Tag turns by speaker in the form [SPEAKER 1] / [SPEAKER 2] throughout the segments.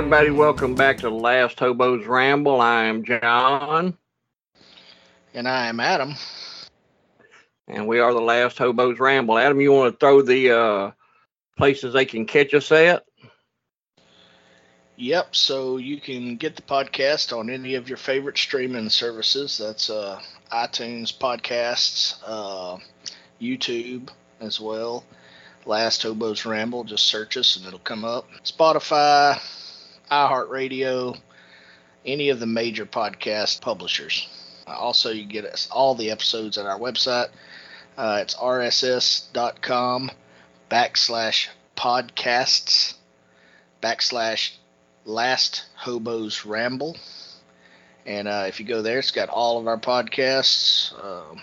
[SPEAKER 1] everybody, welcome back to the Last Hobo's Ramble. I am John,
[SPEAKER 2] And I am Adam.
[SPEAKER 1] and we are the Last Hobo's Ramble. Adam, you want to throw the uh, places they can catch us at?
[SPEAKER 2] Yep, so you can get the podcast on any of your favorite streaming services. That's uh, iTunes podcasts, uh, YouTube as well. Last Hobo's Ramble, just search us and it'll come up. Spotify, iHeartRadio, any of the major podcast publishers. Also, you get us all the episodes at our website. Uh, it's rss.com backslash podcasts backslash last hobos ramble and uh, if you go there it's got all of our podcasts um,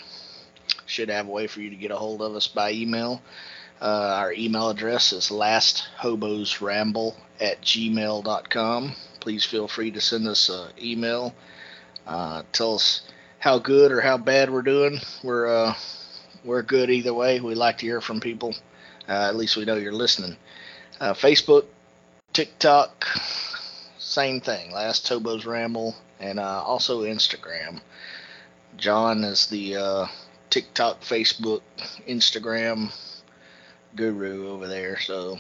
[SPEAKER 2] should have a way for you to get a hold of us by email uh, our email address is lasthobosramble at gmail.com please feel free to send us an email. Uh, tell us how good or how bad we're doing. We're uh, we're good either way. We like to hear from people. Uh, at least we know you're listening. Uh, facebook tiktok same thing. Last Hobo's Ramble, and uh, also Instagram. John is the uh, TikTok, Facebook, Instagram guru over there, so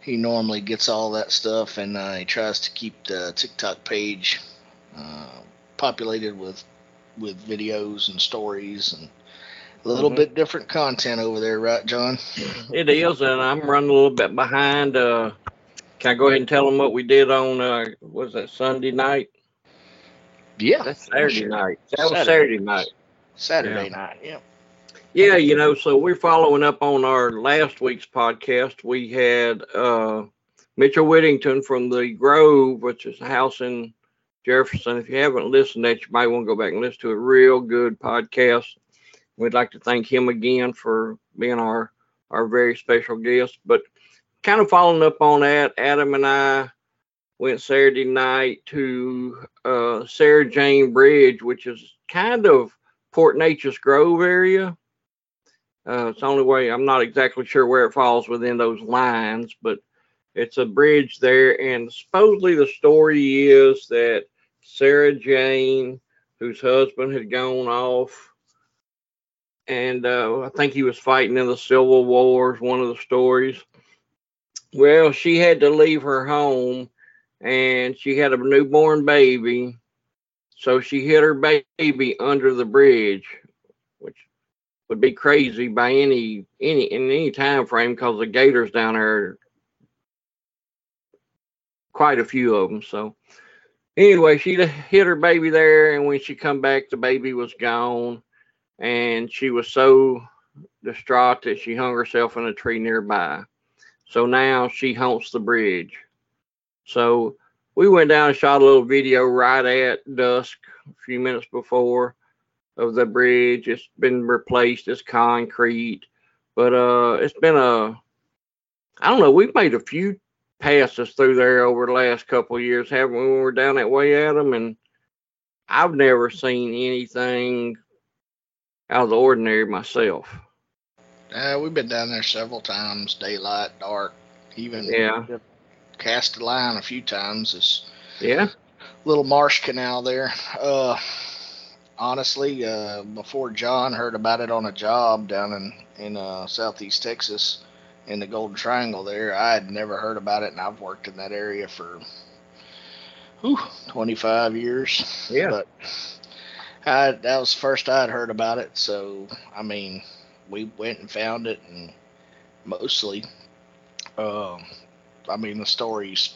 [SPEAKER 2] he normally gets all that stuff, and uh, he tries to keep the TikTok page uh, populated with with videos and stories and a little
[SPEAKER 1] Mhm.
[SPEAKER 2] bit different content over there, right, John?
[SPEAKER 1] It is, and I'm running a little bit behind. Uh, can I go ahead and tell them what we did on, uh, was that Sunday night?
[SPEAKER 2] Yeah,
[SPEAKER 1] That's Saturday
[SPEAKER 2] sure.
[SPEAKER 1] night. That was
[SPEAKER 2] Saturday.
[SPEAKER 1] Saturday night.
[SPEAKER 2] Saturday night. Yeah.
[SPEAKER 1] Yeah, you know, so we're following up on our last week's podcast. We had uh, Mitchel Whitington from the Grove, which is a house in Jefferson. If you haven't listened to that, you might want to go back and listen to a real good podcast. We'd like to thank him again for being our our very special guest. But kind of following up on that, Adam and I went Saturday night to uh, Sarah Jane Bridge, which is kind of Port Neches Grove area. Uh, it's the only way I'm not exactly sure where it falls within those lines, but it's a bridge there. And supposedly the story is that Sarah Jane, whose husband had gone off, and uh, I think he was fighting in the Civil War, is one of the stories. Well, she had to leave her home and she had a newborn baby. So she hid her baby under the bridge, would be crazy by any any in any time frame because the gators down there quite a few of them so. Anyway she hit her baby there and when she come back the baby was gone. And she was so distraught that she hung herself in a tree nearby. So now she haunts the bridge. So we went down and shot a little video right at dusk a few minutes before of the bridge. It's been replaced as concrete, but uh, it's been a I don't know. We've made a few passes through there over the last couple of years, haven't we? When we were down that way at them, and I've never seen anything out of the ordinary myself.
[SPEAKER 2] Uh, we've been down there several times, daylight, dark, even
[SPEAKER 1] Yeah,
[SPEAKER 2] cast a line a few times. This
[SPEAKER 1] yeah,
[SPEAKER 2] little marsh canal there. Uh, honestly, uh, before John heard about it on a job down in in uh, southeast Texas, in the Golden Triangle, there, I had never heard about it, and I've worked in that area for whew, 25 years.
[SPEAKER 1] yeah.
[SPEAKER 2] But I, that was the first I'd heard about it. So, I mean, we went and found it, and mostly, um, I mean, the story's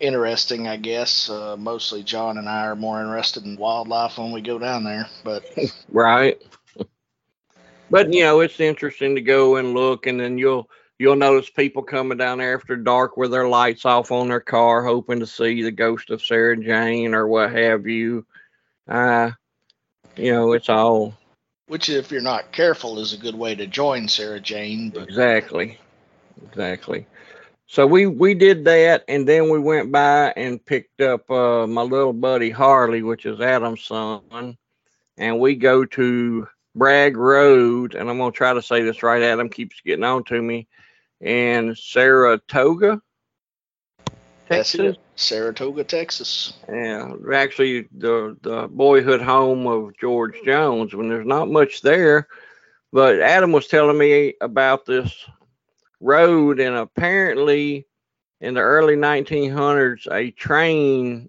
[SPEAKER 2] interesting, I guess. Uh, mostly, John and I are more interested in wildlife when we go down there. But
[SPEAKER 1] Right. But you know, it's interesting to go and look, and then you'll you'll notice people coming down there after dark with their lights off on their car, hoping to see the ghost of Sarah Jane or what have you. Uh, you know, it's all
[SPEAKER 2] Which, if you're not careful, is a good way to join Sarah Jane. But
[SPEAKER 1] exactly, exactly. So we we did that, and then we went by and picked up uh, my little buddy Harley, which is Adam's son, and we go to Bragg Road, and I'm gonna try to say this right. Adam keeps getting on to me, in Saratoga,
[SPEAKER 2] that's
[SPEAKER 1] Texas.
[SPEAKER 2] it. Saratoga, Texas.
[SPEAKER 1] Yeah, actually, the the boyhood home of George Jones. When there's not much there, but Adam was telling me about this road, and apparently, in the early 1900s, a train.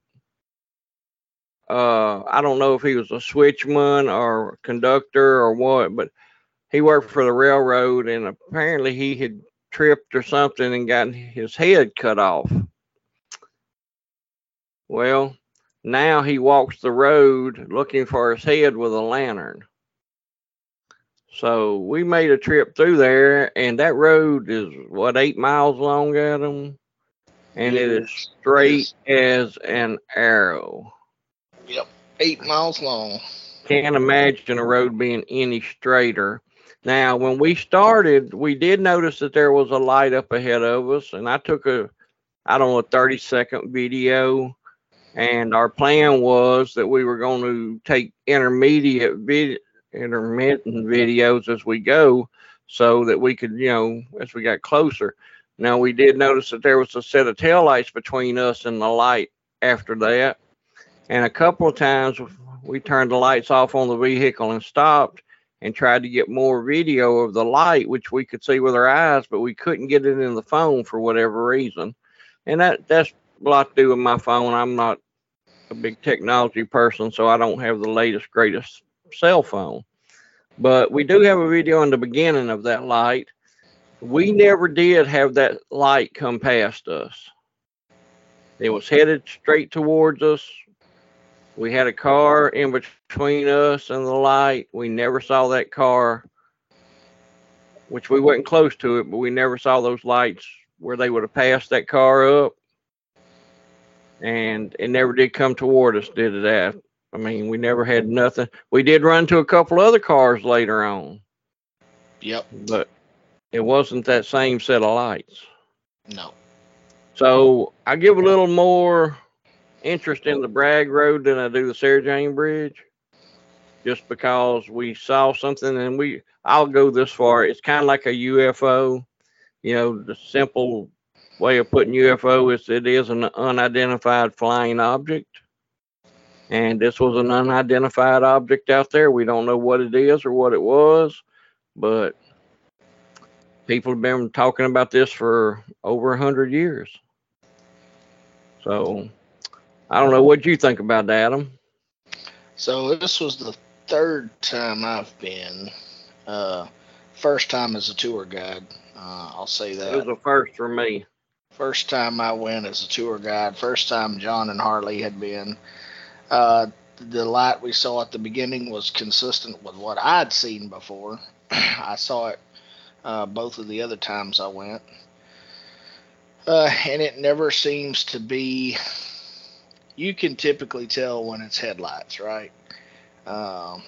[SPEAKER 1] Uh, I don't know if he was a switchman or conductor or what, but he worked for the railroad, and apparently he had tripped or something and gotten his head cut off. Well, now he walks the road looking for his head with a lantern. So we made a trip through there, and that road is what eight miles long, Adam, and it is straight as an arrow.
[SPEAKER 2] Yep, eight miles long.
[SPEAKER 1] Can't imagine a road being any straighter. Now, when we started, we did notice that there was a light up ahead of us, and I took a, I don't know, a 30 second video. And our plan was that we were going to take intermediate vid, intermittent videos as we go, so that we could, you know, as we got closer. Now we did notice that there was a set of taillights between us and the light after that, and a couple of times we turned the lights off on the vehicle and stopped and tried to get more video of the light, which we could see with our eyes, but we couldn't get it in the phone for whatever reason. And that that's a lot to do with my phone. I'm not a big technology person, so I don't have the latest, greatest cell phone. But we do have a video in the beginning of that light. We never did have that light come past us. It was headed straight towards us. We had a car in between us and the light. We never saw that car, which we wasn't close to it, but we never saw those lights where they would have passed that car up. And it never did come toward us, did it? I mean, we never had nothing. We did run to a couple other cars later on,
[SPEAKER 2] Yep,
[SPEAKER 1] but it wasn't that same set of lights.
[SPEAKER 2] no.
[SPEAKER 1] So I give a little more interest in the Bragg Road than I do the Sarah Jane Bridge, just because we saw something and we. I'll go this far. It's kind of like a UFO. You know, the simple way of putting UFO is it is an unidentified flying object. And this was an unidentified object out there. We don't know what it is or what it was, but people have been talking about this for over a hundred years. So I don't know what you think about that, Adam.
[SPEAKER 2] So this was the third time I've been. Uh, first time as a tour guide. Uh, I'll say that.
[SPEAKER 1] It was a first for me.
[SPEAKER 2] First time I went as a tour guide. First time John and Harley had been. Uh, the light we saw at the beginning was consistent with what I'd seen before. I saw it uh, both of the other times I went. Uh, and it never seems to be. You can typically tell when it's headlights, right? Um,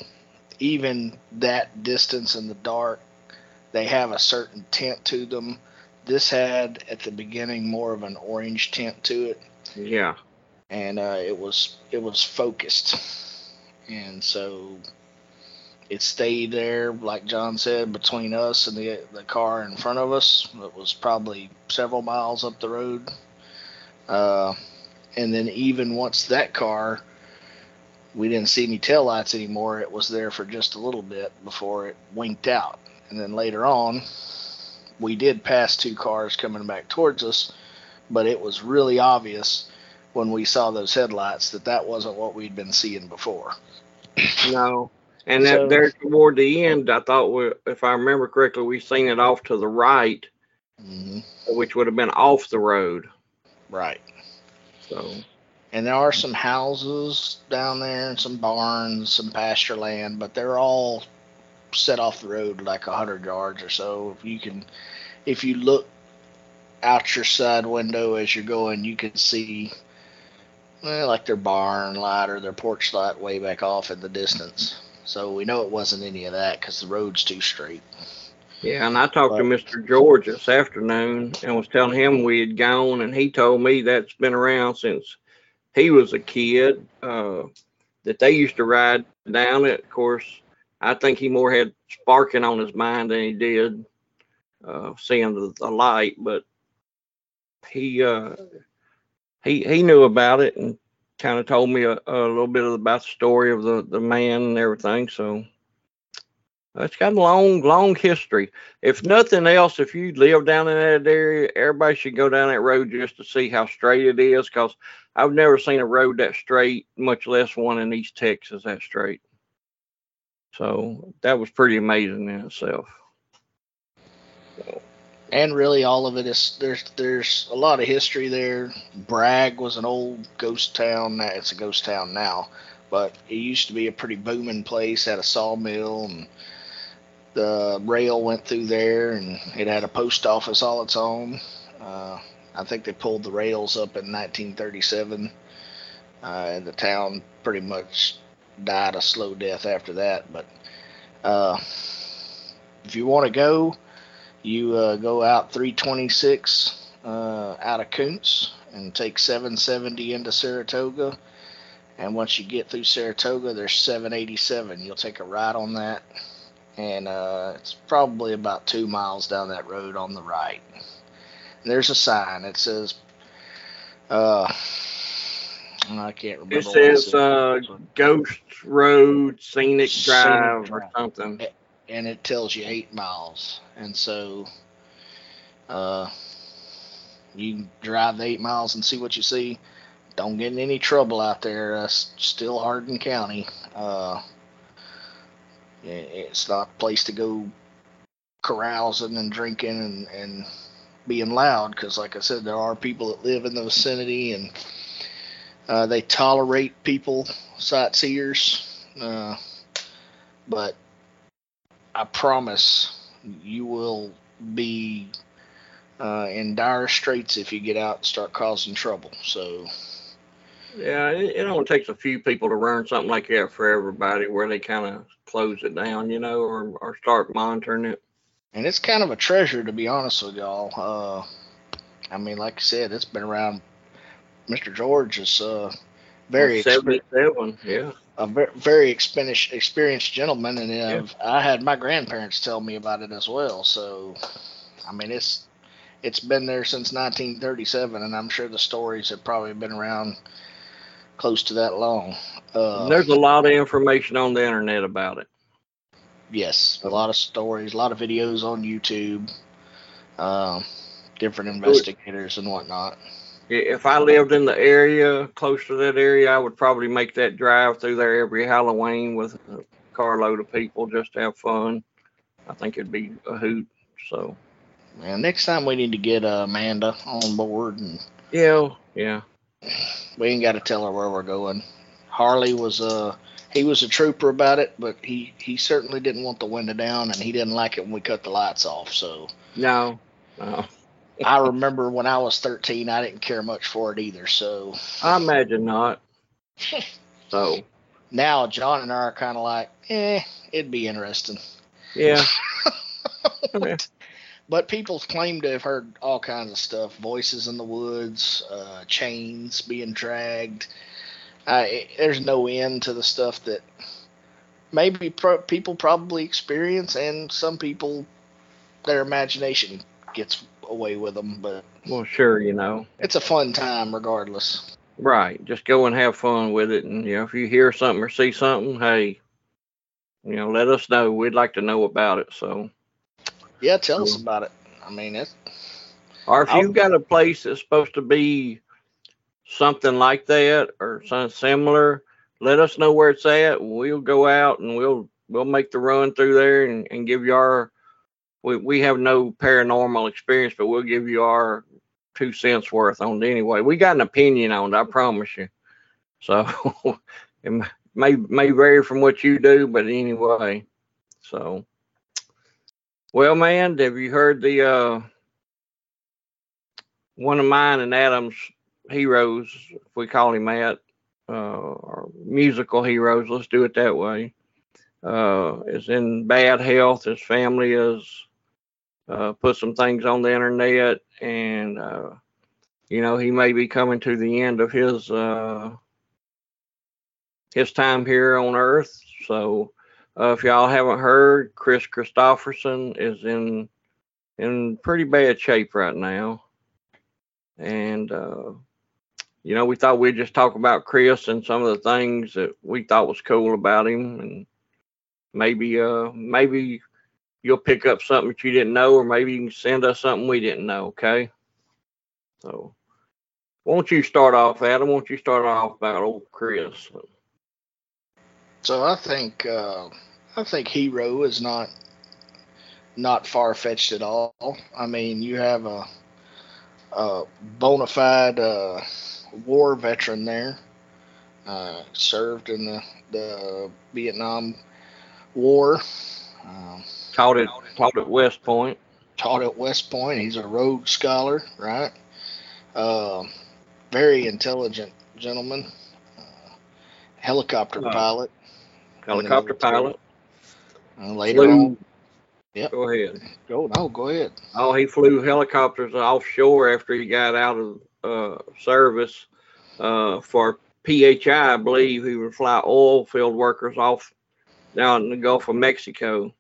[SPEAKER 2] even that distance in the dark, they have a certain tint to them. This had at the beginning more of an orange tint to it,
[SPEAKER 1] Yeah.
[SPEAKER 2] And uh, it was it was focused, and so it stayed there, like John said, between us and the the car in front of us. It was probably several miles up the road, uh, and then even once that car, we didn't see any taillights anymore. It was there for just a little bit before it winked out, and then later on, we did pass two cars coming back towards us, but it was really obvious when we saw those headlights that that wasn't what we'd been seeing before.
[SPEAKER 1] No. And that
[SPEAKER 2] So-
[SPEAKER 1] there toward the end, I thought, we, if I remember correctly, we seen it off to the right,
[SPEAKER 2] hmm
[SPEAKER 1] which would have been off the road.
[SPEAKER 2] Right.
[SPEAKER 1] So
[SPEAKER 2] And there are some houses down there and some barns, some pasture land, but they're all set off the road like a hundred yards or so. If You can, if you look out your side window as you're going, you can see well, like their barn light or their porch light way back off in the distance. So we know it wasn't any of that because the road's too straight.
[SPEAKER 1] Yeah, and I talked to Mr. George this afternoon and was telling him we had gone, and he told me that's been around since he was a kid. Uh, that they used to ride down it. Of course, I think he more had sparking on his mind than he did uh, seeing the, the light, but he uh, he he knew about it and kind of told me a, a little bit about the story of the the man and everything. So it's got a long, long history. If nothing else, if you live down in that area, everybody should go down that road just to see how straight it is. Because I've never seen a road that straight, much less one in East Texas that straight. So that was pretty amazing in itself.
[SPEAKER 2] And really, all of it is there's there's a lot of history there. Bragg was an old ghost town. It's a ghost town now, but it used to be a pretty booming place. Had a sawmill and the rail went through there, and it had a post office all its own. Uh, I think they pulled the rails up in 1937, uh, and the town pretty much died a slow death after that. But uh, if you want to go, you uh, go out 326 uh, out of Kountze and take 770 into Saratoga. And once you get through Saratoga, there's 787. You'll take a ride on that and uh, it's probably about two miles down that road on the right. And there's a sign that says, uh, I can't remember.
[SPEAKER 1] It says uh, Ghost Road Scenic, Scenic Drive or something.
[SPEAKER 2] And it tells you eight miles. And so uh, you drive the eight miles and see what you see. Don't get in any trouble out there. Still Hardin County. Uh, it's not a place to go carousing and drinking and, and being loud because, like I said, there are people that live in the vicinity and uh, they tolerate people, sightseers. Uh, but I promise you will be uh, in dire straits if you get out and start causing trouble. So.
[SPEAKER 1] Yeah, it, it only takes a few people to run something like that for everybody, where they kind of close it down, you know, or, or start monitoring it.
[SPEAKER 2] And it's kind of a treasure, to be honest with y'all. Uh, I mean, like I said, it's been around. Mr. George is uh, very
[SPEAKER 1] seventy-seven, yeah,
[SPEAKER 2] a very, very experienced, experienced gentleman, and yeah. I had my grandparents tell me about it as well. So, I mean, it's it's been there since 1937, and I'm sure the stories have probably been around close to that long.
[SPEAKER 1] Uh, There's a lot of information on the internet about it.
[SPEAKER 2] Yes, a lot of stories, a lot of videos on YouTube, uh, different investigators and whatnot.
[SPEAKER 1] If I lived in the area, close to that area, I would probably make that drive through there every Halloween with a carload of people just to have fun. I think it'd be a hoot. So,
[SPEAKER 2] man, next time we need to get uh, Amanda on board and
[SPEAKER 1] yeah, yeah.
[SPEAKER 2] We ain't got to tell her where we're going. Harley was uh he was a trooper about it, but he he certainly didn't want the window down, and he didn't like it when we cut the lights off. So
[SPEAKER 1] no, no.
[SPEAKER 2] I remember when I was 13, I didn't care much for it either. So
[SPEAKER 1] I imagine not. so
[SPEAKER 2] now John and I are kind of like, eh, it'd be interesting.
[SPEAKER 1] Yeah.
[SPEAKER 2] but, but people claim to have heard all kinds of stuff: voices in the woods, uh, chains being dragged it, there's no end to the stuff that maybe pro- people probably experience, and some people their imagination gets away with them. But
[SPEAKER 1] well, sure, you know,
[SPEAKER 2] it's a fun time regardless.
[SPEAKER 1] Right, just go and have fun with it, and you know, if you hear something or see something, hey, you know, let us know. We'd like to know about it. So,
[SPEAKER 2] yeah, tell us about it. I mean, it's.
[SPEAKER 1] Or if you've got a place that's supposed to be something like that or something similar, let us know where it's at. We'll go out and we'll we'll make the run through there and, and give you our we, we have no paranormal experience, but we'll give you our two cents worth on it anyway. We got an opinion on it, I promise you. So it may may vary from what you do, but anyway. So well man, have you heard the uh one of mine and Adam's heroes, if we call him that, uh, or musical heroes, let's do it that way, uh, is in bad health. His family has uh, put some things on the internet, and uh, you know he may be coming to the end of his uh, his time here on Earth. So, uh, if y'all haven't heard, Kris Kristofferson is in in pretty bad shape right now, and uh, you know we thought we'd just talk about Kris and some of the things that we thought was cool about him, and maybe uh maybe you'll pick up something that you didn't know, or maybe you can send us something we didn't know. Okay, so. Won't you start off, Adam? Won't you start off about old Kris?
[SPEAKER 2] So I think uh, I think Hero is not not far fetched at all. I mean, you have a, a bona fide uh, war veteran there, uh, served in the, the Vietnam War.
[SPEAKER 1] Um, taught at taught at West Point.
[SPEAKER 2] Taught at West Point. He's a Rhodes Scholar, right? Uh, very intelligent gentleman. Uh, helicopter pilot
[SPEAKER 1] helicopter pilot.
[SPEAKER 2] Uh, later flew, on.
[SPEAKER 1] Yep. Go ahead.
[SPEAKER 2] Go no, go ahead.
[SPEAKER 1] Oh, he flew helicopters offshore after he got out of uh, service uh, for PHI, I believe. He would fly oil field workers off down in the Gulf of Mexico,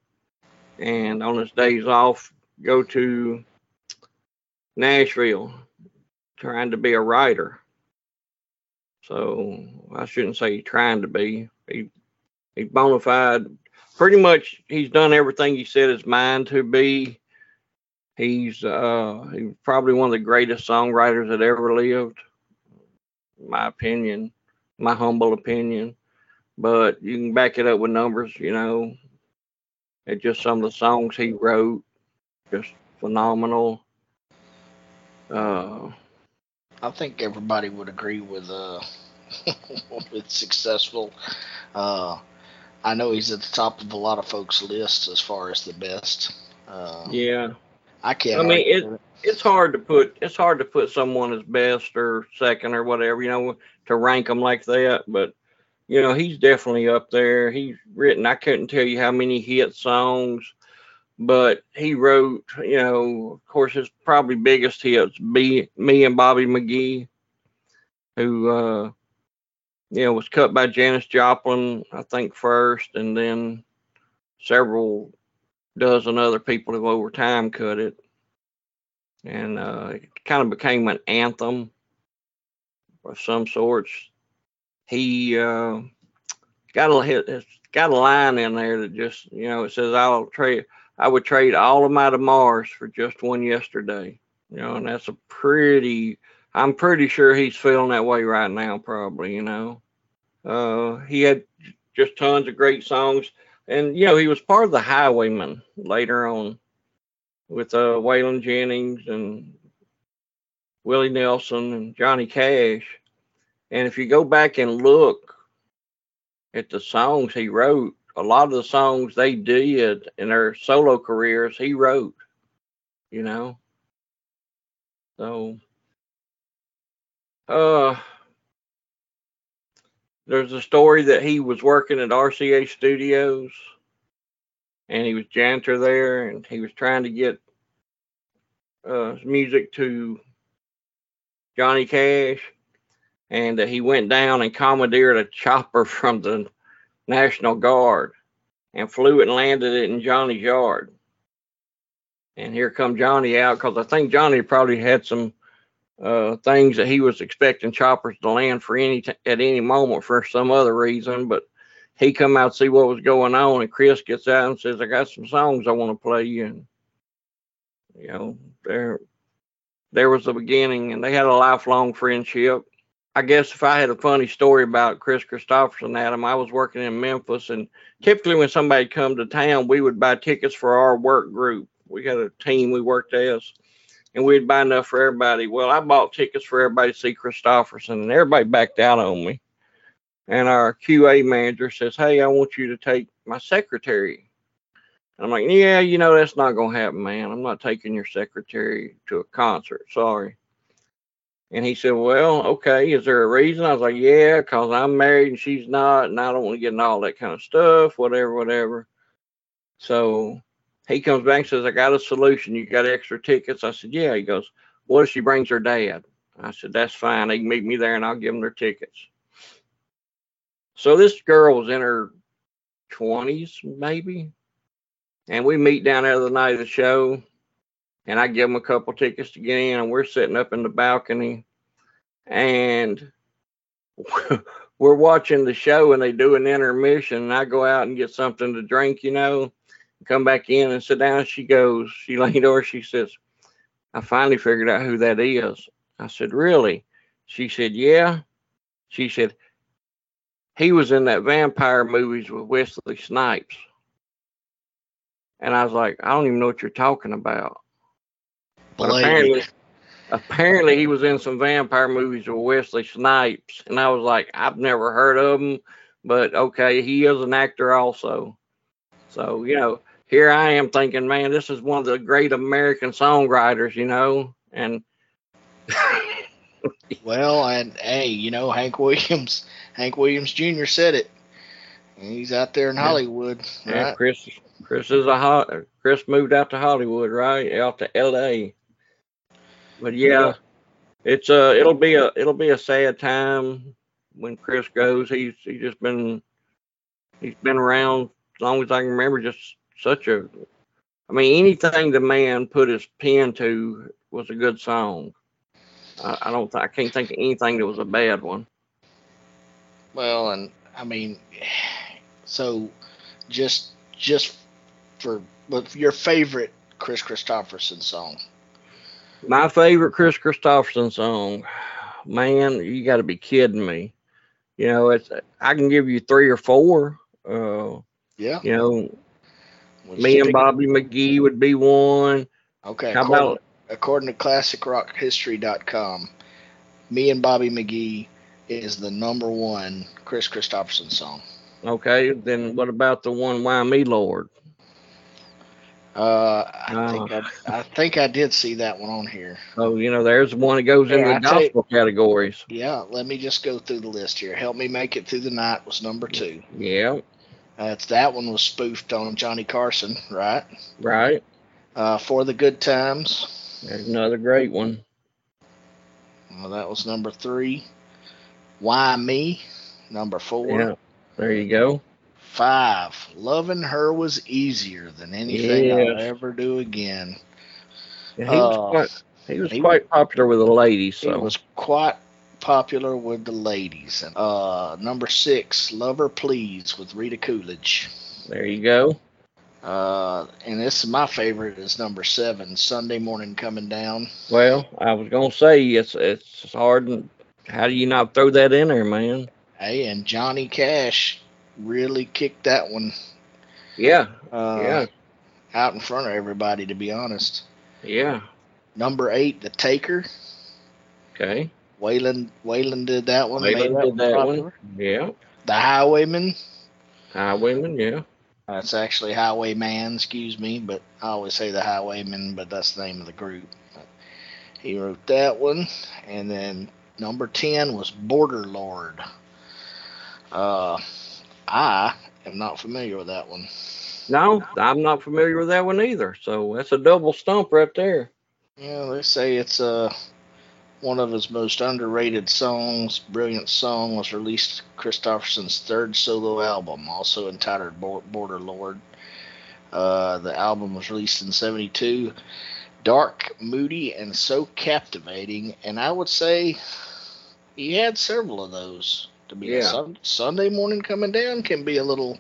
[SPEAKER 1] and on his days off, go to Nashville, trying to be a writer. So I shouldn't say trying to be. He He's bona fide. Pretty much, he's done everything he said his mind to be. He's uh, he's probably one of the greatest songwriters that ever lived, my opinion, my humble opinion. But you can back it up with numbers, you know. It's just some of the songs he wrote, just phenomenal. Uh,
[SPEAKER 2] I think everybody would agree with uh, with successful. Uh, I know he's at the top of a lot of folks' lists as far as the best. Uh,
[SPEAKER 1] yeah,
[SPEAKER 2] I can't.
[SPEAKER 1] I mean, it, it's hard to put it's hard to put someone as best or second or whatever, you know, to rank them like that. But you know, he's definitely up there. He's written. I couldn't tell you how many hit songs, but he wrote. You know, of course, his probably biggest hits be me and Bobby McGee, who. uh you know, was cut by Janis Joplin, I think first, and then several dozen other people have over time cut it, and uh, it kind of became an anthem of some sorts. He uh, got a got a line in there that just, you know, it says, "I'll trade, I would trade all of my tomorrows for just one yesterday." You know, and that's a pretty. I'm pretty sure he's feeling that way right now, probably. You know. Uh, he had just tons of great songs, and you know he was part of the Highwaymen later on with uh, Waylon Jennings and Willie Nelson and Johnny Cash. And if you go back and look at the songs he wrote, a lot of the songs they did in their solo careers, he wrote, you know. So, uh, there's a story that he was working at RCA Studios and he was janitor there and he was trying to get uh, music to Johnny Cash and he went down and commandeered a chopper from the National Guard and flew it and landed it in Johnny's yard. And here come Johnny out because I think Johnny probably had some uh, things that he was expecting choppers to land for any t- at any moment for some other reason, but he come out see what was going on, and Kris gets out and says, "I got some songs I want to play you." And you know, there, there was the beginning, and they had a lifelong friendship. I guess if I had a funny story about Kris Kristofferson, Adam, I was working in Memphis, and typically when somebody come to town, we would buy tickets for our work group. We had a team we worked as, and we'd buy enough for everybody. Well, I bought tickets for everybody to see Kristofferson, and everybody backed out on me. And our QA manager says, Hey, I want you to take my secretary. And I'm like, Yeah, you know, that's not to happen, man. I'm not taking your secretary to a concert. Sorry. And he said, Well, okay, is there a reason? I was like, Yeah, because I'm married and she's not, and I don't want to get in all that kind of stuff, whatever, whatever. So he comes back and says, I got a solution. You got extra tickets? I said, Yeah. He goes, What if she brings her dad? I said, That's fine. They can meet me there and I'll give them their tickets. So this girl was in her 20s, maybe. And we meet down there the night of the show. And I give them a couple tickets to get in. And we're sitting up in the balcony. And we're watching the show and they do an intermission. And I go out and get something to drink, you know, come back in and sit down. She goes, she leaned over, she says, I finally figured out who that is. I said, Really? She said, Yeah. She said, He was in that vampire movies with Wesley Snipes. And I was like, I don't even know what you're talking about. But apparently, apparently he was in some vampire movies with Wesley Snipes. And I was like, I've never heard of him, but okay, he is an actor also. So, you know, here I am thinking, man, this is one of the great American songwriters, you know, and
[SPEAKER 2] Well, and hey, you know, Hank Williams, Hank Williams Jr. said it. He's out there in Hollywood,
[SPEAKER 1] Yeah,
[SPEAKER 2] right?
[SPEAKER 1] Kris. Kris is a hot. Kris moved out to Hollywood, right? Out to L.A. But yeah, it's uh, it'll be a it'll be a sad time when Kris goes. He's he's just been he's been around as long as I can remember. Just such a, I mean, anything the man put his pen to was a good song. I, I don't. I can't think of anything that was a bad one.
[SPEAKER 2] Well, and I mean, so just just for but your favorite Kris Kristofferson song.
[SPEAKER 1] My favorite Kris Kristofferson song, man, you got to be kidding me. You know, it's I can give you three or four. Uh,
[SPEAKER 2] Yeah.
[SPEAKER 1] you know, me and Bobby McGee would be one.
[SPEAKER 2] Okay.
[SPEAKER 1] How
[SPEAKER 2] according,
[SPEAKER 1] about
[SPEAKER 2] according to ClassicRockHistory.com, me and Bobby McGee is the number one Kris Kristofferson song.
[SPEAKER 1] okay? Then what about the one "Why Me Lord"?
[SPEAKER 2] Uh, I think
[SPEAKER 1] Oh.
[SPEAKER 2] I, I think I did see that one on here.
[SPEAKER 1] Oh, you know, there's one that goes in
[SPEAKER 2] Yeah,
[SPEAKER 1] the
[SPEAKER 2] tell you-
[SPEAKER 1] gospel categories.
[SPEAKER 2] Yeah, let me just go through the list here. Help me make it through the night was number two.
[SPEAKER 1] Yeah,
[SPEAKER 2] That's that one was spoofed on Johnny Carson, right?
[SPEAKER 1] right.
[SPEAKER 2] Uh, for the good times.
[SPEAKER 1] There's another great one.
[SPEAKER 2] Well, that was number three. Why me? Number four.
[SPEAKER 1] Yeah, there you go.
[SPEAKER 2] Five. Loving her was easier than anything I'll ever do again.
[SPEAKER 1] Yeah, he was
[SPEAKER 2] Uh,
[SPEAKER 1] quite he was
[SPEAKER 2] he-
[SPEAKER 1] quite popular with the ladies.
[SPEAKER 2] It
[SPEAKER 1] So
[SPEAKER 2] was quite popular with the ladies. Uh, number six, Lover Please with Rita Coolidge.
[SPEAKER 1] there you go.
[SPEAKER 2] Uh, and this is my favorite is number seven, Sunday Morning Coming Down.
[SPEAKER 1] Well, I was gonna say it's it's hard. And how do you not throw that in there, man?
[SPEAKER 2] Hey, and Johnny Cash really kicked that one
[SPEAKER 1] Yeah,
[SPEAKER 2] uh,
[SPEAKER 1] yeah,
[SPEAKER 2] out in front of everybody, to be honest.
[SPEAKER 1] yeah.
[SPEAKER 2] Number eight, The Taker.
[SPEAKER 1] Okay.
[SPEAKER 2] Waylon Waylon did that one.
[SPEAKER 1] Waylon did that
[SPEAKER 2] popular.
[SPEAKER 1] one. Yeah.
[SPEAKER 2] The Highwayman.
[SPEAKER 1] Highwayman. Yeah.
[SPEAKER 2] That's actually Highwayman, excuse me, but I always say the Highwayman, but that's the name of the group. But he wrote that one, and then number ten was Border Lord. Uh, I am not familiar with that one.
[SPEAKER 1] No, I'm not familiar with that one either. So that's a double stump right there.
[SPEAKER 2] Yeah, they say it's uh one of his most underrated songs. Brilliant song was released Kristofferson's third solo album, also entitled Border Lord. Uh, the album was released in '72. Dark, moody, and so captivating. And I would say he had several of those. To be
[SPEAKER 1] Yeah.
[SPEAKER 2] Sun- Sunday morning coming down can be a little.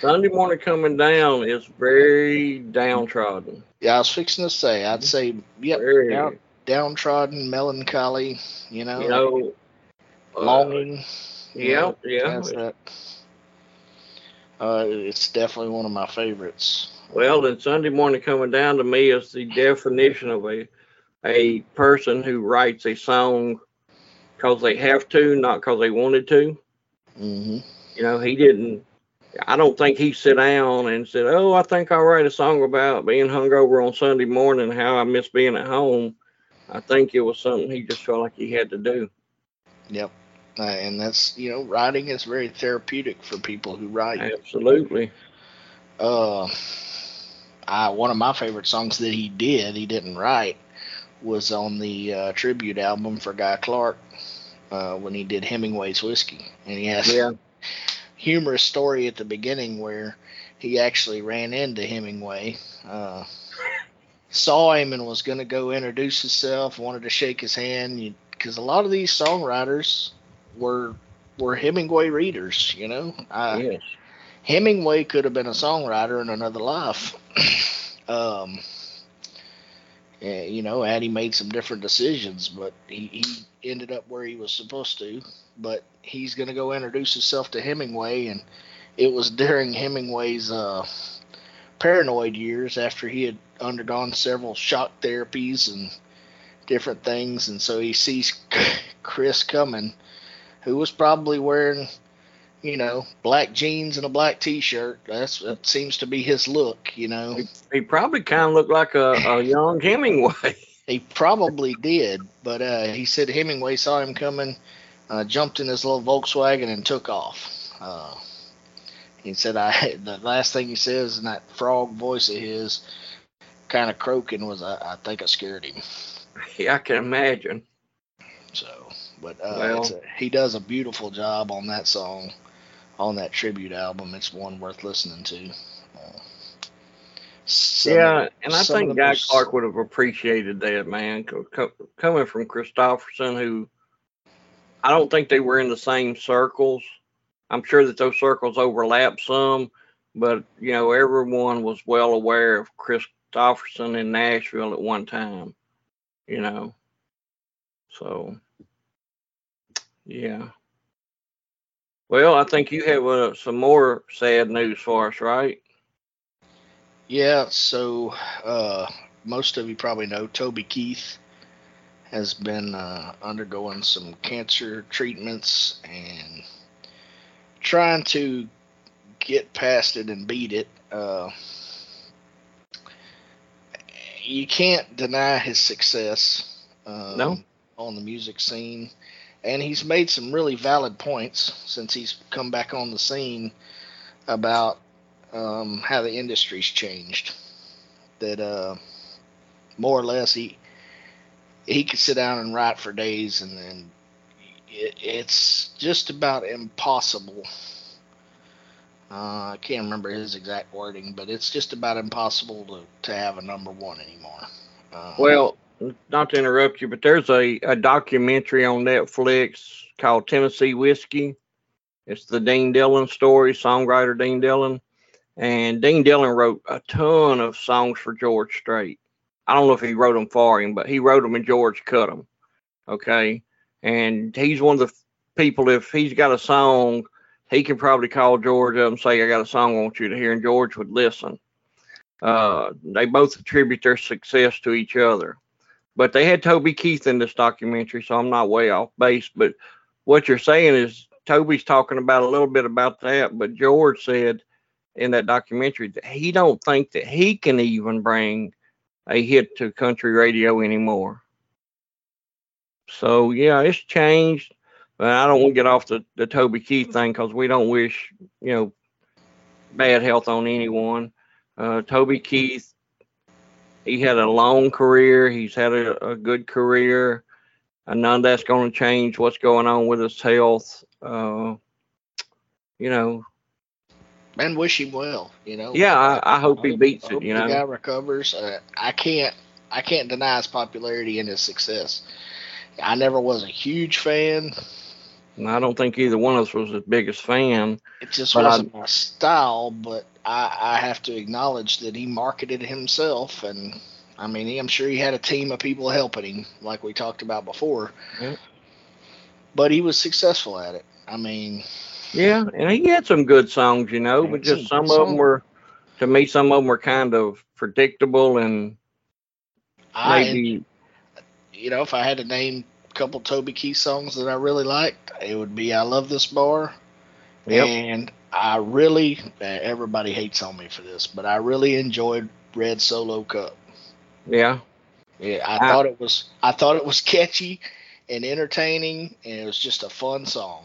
[SPEAKER 1] Sunday morning coming down is very downtrodden.
[SPEAKER 2] Yeah, I was fixing to say. I'd say, yep, down, downtrodden, melancholy. You know,
[SPEAKER 1] you know, uh,
[SPEAKER 2] longing. you
[SPEAKER 1] yeah, yeah.
[SPEAKER 2] that. Uh, it's definitely one of my favorites.
[SPEAKER 1] Well, then Sunday morning coming down to me is the definition of a a person who writes a song because they have to, not because they wanted to.
[SPEAKER 2] hmm
[SPEAKER 1] You know, he didn't. I don't think he sat down and said, "Oh, I think I'll write a song about being hungover on Sunday morning, how I miss being at home." I think it was something he just felt like he had to do.
[SPEAKER 2] Yep. Uh, and that's you know writing is very therapeutic for people who write.
[SPEAKER 1] Absolutely.
[SPEAKER 2] Uh, I one of my favorite songs that he did, he didn't write, was on the uh, tribute album for Guy Clark uh, when he did Hemingway's Whiskey, and he has
[SPEAKER 1] Yeah.
[SPEAKER 2] humorous story at the beginning where he actually ran into Hemingway, uh, saw him and was going to go introduce himself, wanted to shake his hand because a lot of these songwriters were were Hemingway readers, you know. I,
[SPEAKER 1] yes.
[SPEAKER 2] Hemingway could have been a songwriter in another life. um, eh, you know, he made some different decisions, but he, he ended up where he was supposed to. But he's going to go introduce himself to Hemingway, and it was during Hemingway's uh, paranoid years after he had undergone several shock therapies and different things. And so he sees Kris coming, who was probably wearing you know, black jeans and a black T-shirt. That's that seems to be his look. You know,
[SPEAKER 1] He probably kind of looked like a, a young Hemingway.
[SPEAKER 2] he probably did, but uh, he said Hemingway saw him coming, uh, jumped in his little Volkswagen and took off. Uh, he said, "I." The last thing he says in that frog voice of his, kind of croaking, was, "I, I think I scared him."
[SPEAKER 1] yeah, I can imagine.
[SPEAKER 2] So, but uh,
[SPEAKER 1] Well-
[SPEAKER 2] a, he does a beautiful job on that song, on that tribute album. It's one worth listening to. Uh, some
[SPEAKER 1] yeah, and I think Guy
[SPEAKER 2] most-
[SPEAKER 1] Clark would have appreciated that, man. Co- coming from Kristofferson, who I don't think they were in the same circles. I'm sure that those circles overlap some, but you know, everyone was well aware of Kristofferson in Nashville at one time. You know, so yeah. Well, I think you have uh, some more sad news for us, right?
[SPEAKER 2] Yeah, so uh, most of you probably know Toby Keith has been uh, undergoing some cancer treatments and trying to get past it and beat it. Uh, you can't deny his success um,
[SPEAKER 1] No.
[SPEAKER 2] on the music scene. And he's made some really valid points since he's come back on the scene about um, how the industry's changed. That uh, more or less he he could sit down and write for days, and then it, it's just about impossible. Uh, I can't remember his exact wording, but it's just about impossible to, to have a number one anymore. Uh,
[SPEAKER 1] Well, not to interrupt you, but there's a, a documentary on Netflix called Tennessee Whiskey. It's the Dean Dillon story, songwriter Dean Dillon. And Dean Dillon wrote a ton of songs for George Strait. I don't know if he wrote them for him, but he wrote them and George cut them. Okay. And he's one of the people, if he's got a song, he can probably call George up and say, I got a song I want you to hear, and George would listen. Uh, they both attribute their success to each other but they had Toby Keith in this documentary, so I'm not way off base. But what you're saying is Toby's talking about a little bit about that, but George said in that documentary that he don't think that he can even bring a hit to country radio anymore. So yeah, it's changed, but I don't want to get off the, the Toby Keith thing because we don't wish you know bad health on anyone. Uh, Toby Keith he had a long career. He's had a, a good career. And none of that's going to change what's going on with his health. Uh, you know,
[SPEAKER 2] and wish him well. You know.
[SPEAKER 1] yeah, I, I hope he beats
[SPEAKER 2] I
[SPEAKER 1] it.
[SPEAKER 2] hope
[SPEAKER 1] You
[SPEAKER 2] the guy recovers. Uh, I can't. I can't deny his popularity and his success. I never was a huge fan.
[SPEAKER 1] And I don't think either one of us was his biggest fan.
[SPEAKER 2] It just wasn't my style. But I, I have to acknowledge that he marketed himself, and I mean, he, I'm sure he had a team of people helping him, like we talked about before.
[SPEAKER 1] Yeah.
[SPEAKER 2] But he was successful at it. I mean,
[SPEAKER 1] Yeah, and he had some good songs, you know, but just some of them were, to me, some of them were kind of predictable and
[SPEAKER 2] I you know, if I had to name couple Toby Keith songs that I really liked, it would be "I Love This Bar."
[SPEAKER 1] Yep.
[SPEAKER 2] And I really, uh, everybody hates on me for this, but I really enjoyed Red Solo Cup.
[SPEAKER 1] yeah.
[SPEAKER 2] Yeah, I,
[SPEAKER 1] I-
[SPEAKER 2] thought it was I thought it was catchy and entertaining, and it was just a fun song.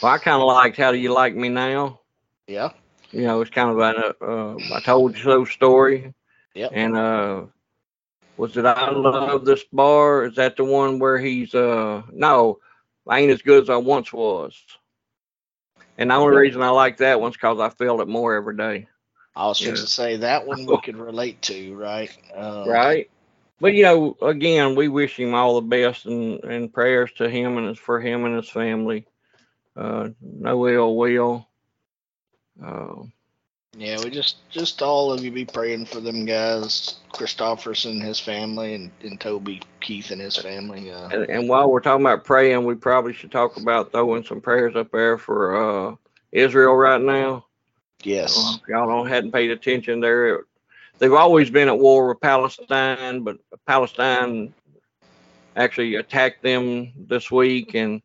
[SPEAKER 1] Well, I kind of liked "How Do You Like Me Now."
[SPEAKER 2] Yeah,
[SPEAKER 1] You know, it's kind of a uh, I told you so story.
[SPEAKER 2] Yep.
[SPEAKER 1] And uh, was it I love this bar? Is that the one where he's uh no, I ain't as good as I once was. And the only reason I like that one's because I feel it more every day.
[SPEAKER 2] I was
[SPEAKER 1] Yeah.
[SPEAKER 2] supposed to say that one we could relate to, right? Um,
[SPEAKER 1] right? But you know, again, we wish him all the best and, and prayers to him and his, for him and his family. Uh, no ill will. Uh,
[SPEAKER 2] Yeah, we just just all of you be praying for them guys, Kristofferson, his family, and, and Toby Keith and his family. Uh,
[SPEAKER 1] and, and while we're talking about praying, we probably should talk about throwing some prayers up there for uh, Israel right now.
[SPEAKER 2] yes,
[SPEAKER 1] Uh, y'all don't hadn't paid attention there. They've always been at war with Palestine, but Palestine actually attacked them this week, and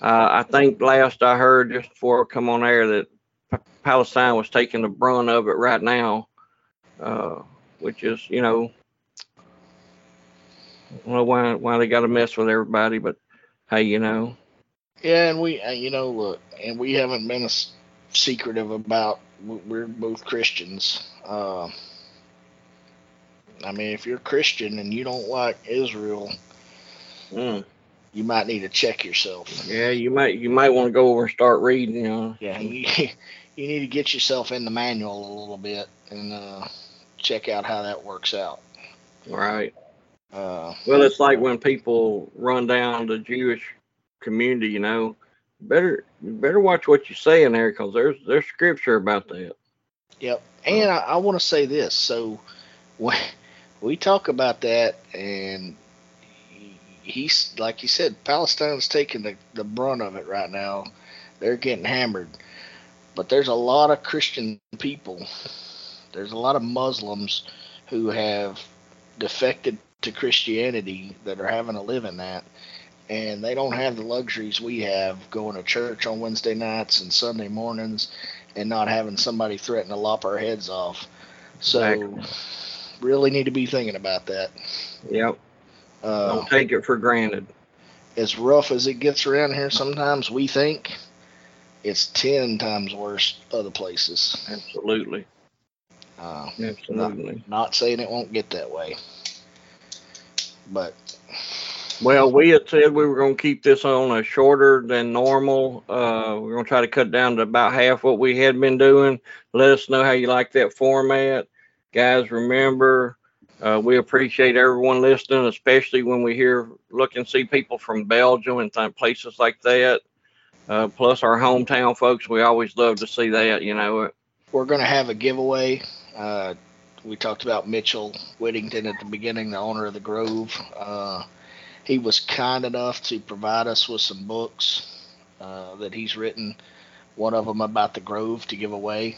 [SPEAKER 1] uh, I think last I heard just before I come on air that Palestine was taking the brunt of it right now, uh, which is you know, I don't know why why they got to mess with everybody, but hey, you know,
[SPEAKER 2] yeah, and we, uh, you know, look, and we haven't been as secretive about. we- We're both Christians. Uh, I mean, if you're Christian and you don't like Israel,
[SPEAKER 1] mm,
[SPEAKER 2] you might need to check yourself.
[SPEAKER 1] yeah, you might you might want to go over and start reading, you know.
[SPEAKER 2] Yeah, you, you need to get yourself in the manual a little bit and uh, check out how that works out.
[SPEAKER 1] Right.
[SPEAKER 2] Uh,
[SPEAKER 1] Well, it's like when people run down the Jewish community, you know, better you better watch what you say in there because there's there's scripture about that.
[SPEAKER 2] Yep. And I, I want to say this. So when we talk about that, and he's like you said, Palestine's taking the, the brunt of it right now. They're getting hammered. But there's a lot of Christian people, there's a lot of Muslims who have defected to Christianity that are having to live in that. And they don't have the luxuries we have going to church on Wednesday nights and Sunday mornings and not having somebody threaten to lop our heads off. So, really need to be thinking about that.
[SPEAKER 1] Yep.
[SPEAKER 2] Uh,
[SPEAKER 1] Don't take it for granted.
[SPEAKER 2] as rough as it gets around here, sometimes we think it's 10 times worse other places.
[SPEAKER 1] Absolutely.
[SPEAKER 2] Uh,
[SPEAKER 1] Absolutely.
[SPEAKER 2] not saying it won't get that way. But,
[SPEAKER 1] Well, we had said we were going to keep this on a shorter than normal. Uh, we're going to try to cut down to about half what we had been doing. Let us know how you like that format. Guys, remember, uh, we appreciate everyone listening, especially when we hear, look and see people from Belgium and th- places like that. Uh, plus our hometown folks, we always love to see that, you know.
[SPEAKER 2] we're going to have a giveaway. Uh, we talked about Mitchel Whitington at the beginning, the owner of the Grove. Uh, he was kind enough to provide us with some books uh, that he's written, one of them about the Grove to give away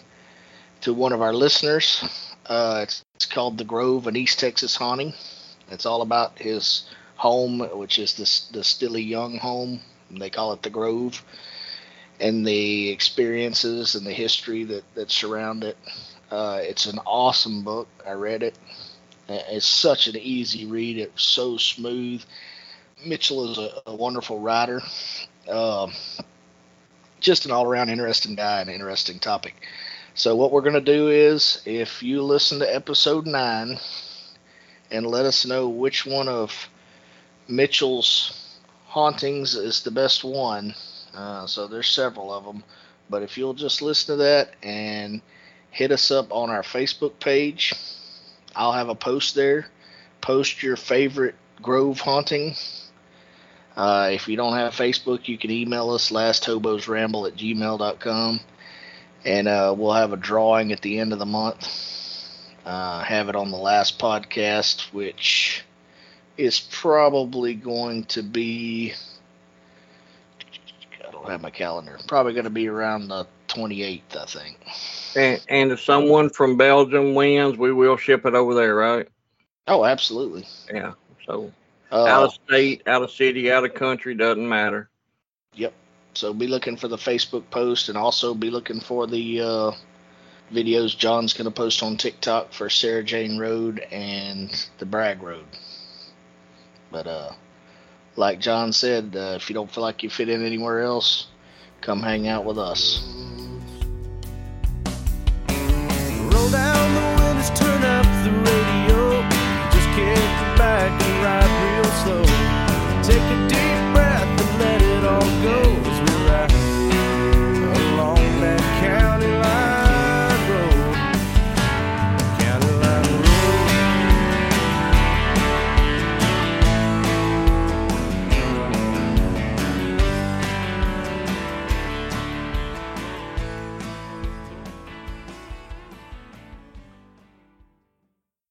[SPEAKER 2] to one of our listeners. Uh, it's, it's called The Grove, an East Texas haunting. It's all about his home, which is the, the Stilley Young home. They call it The Grove and the experiences and the history that, that surround it. Uh, it's an awesome book. I read it. Uh, It's such an easy read. It's so smooth. Mitchel is a, a wonderful writer. Um, just an all around interesting guy and interesting topic. So, what we're going to do is if you listen to episode nine and let us know which one of Mitchel's hauntings is the best one, uh, so there's several of them. But if you'll just listen to that and hit us up on our Facebook page, I'll have a post there. Post your favorite Grove haunting. Uh, if you don't have Facebook, you can email us lasthobosramble at gmail.com and uh, we'll have a drawing at the end of the month. Uh, have it on the last podcast, which is probably going to be I don't have my calendar. Probably going to be around the 28th, I think.
[SPEAKER 1] And, and if someone from Belgium wins, we will ship it over there, right?
[SPEAKER 2] Oh, absolutely.
[SPEAKER 1] Yeah. So
[SPEAKER 2] Uh,
[SPEAKER 1] out of state, out of city, out of country, doesn't matter. Yep.
[SPEAKER 2] So be looking for the Facebook post and also be looking for the uh, videos John's going to post on TikTok for Sarah Jane Road and the Bragg Road. But uh, like John said, uh, if you don't feel like you fit in anywhere else, come hang out with us.
[SPEAKER 3] Roll down the windows, turn up the radio. Just kick back and ride real slow. Take a deep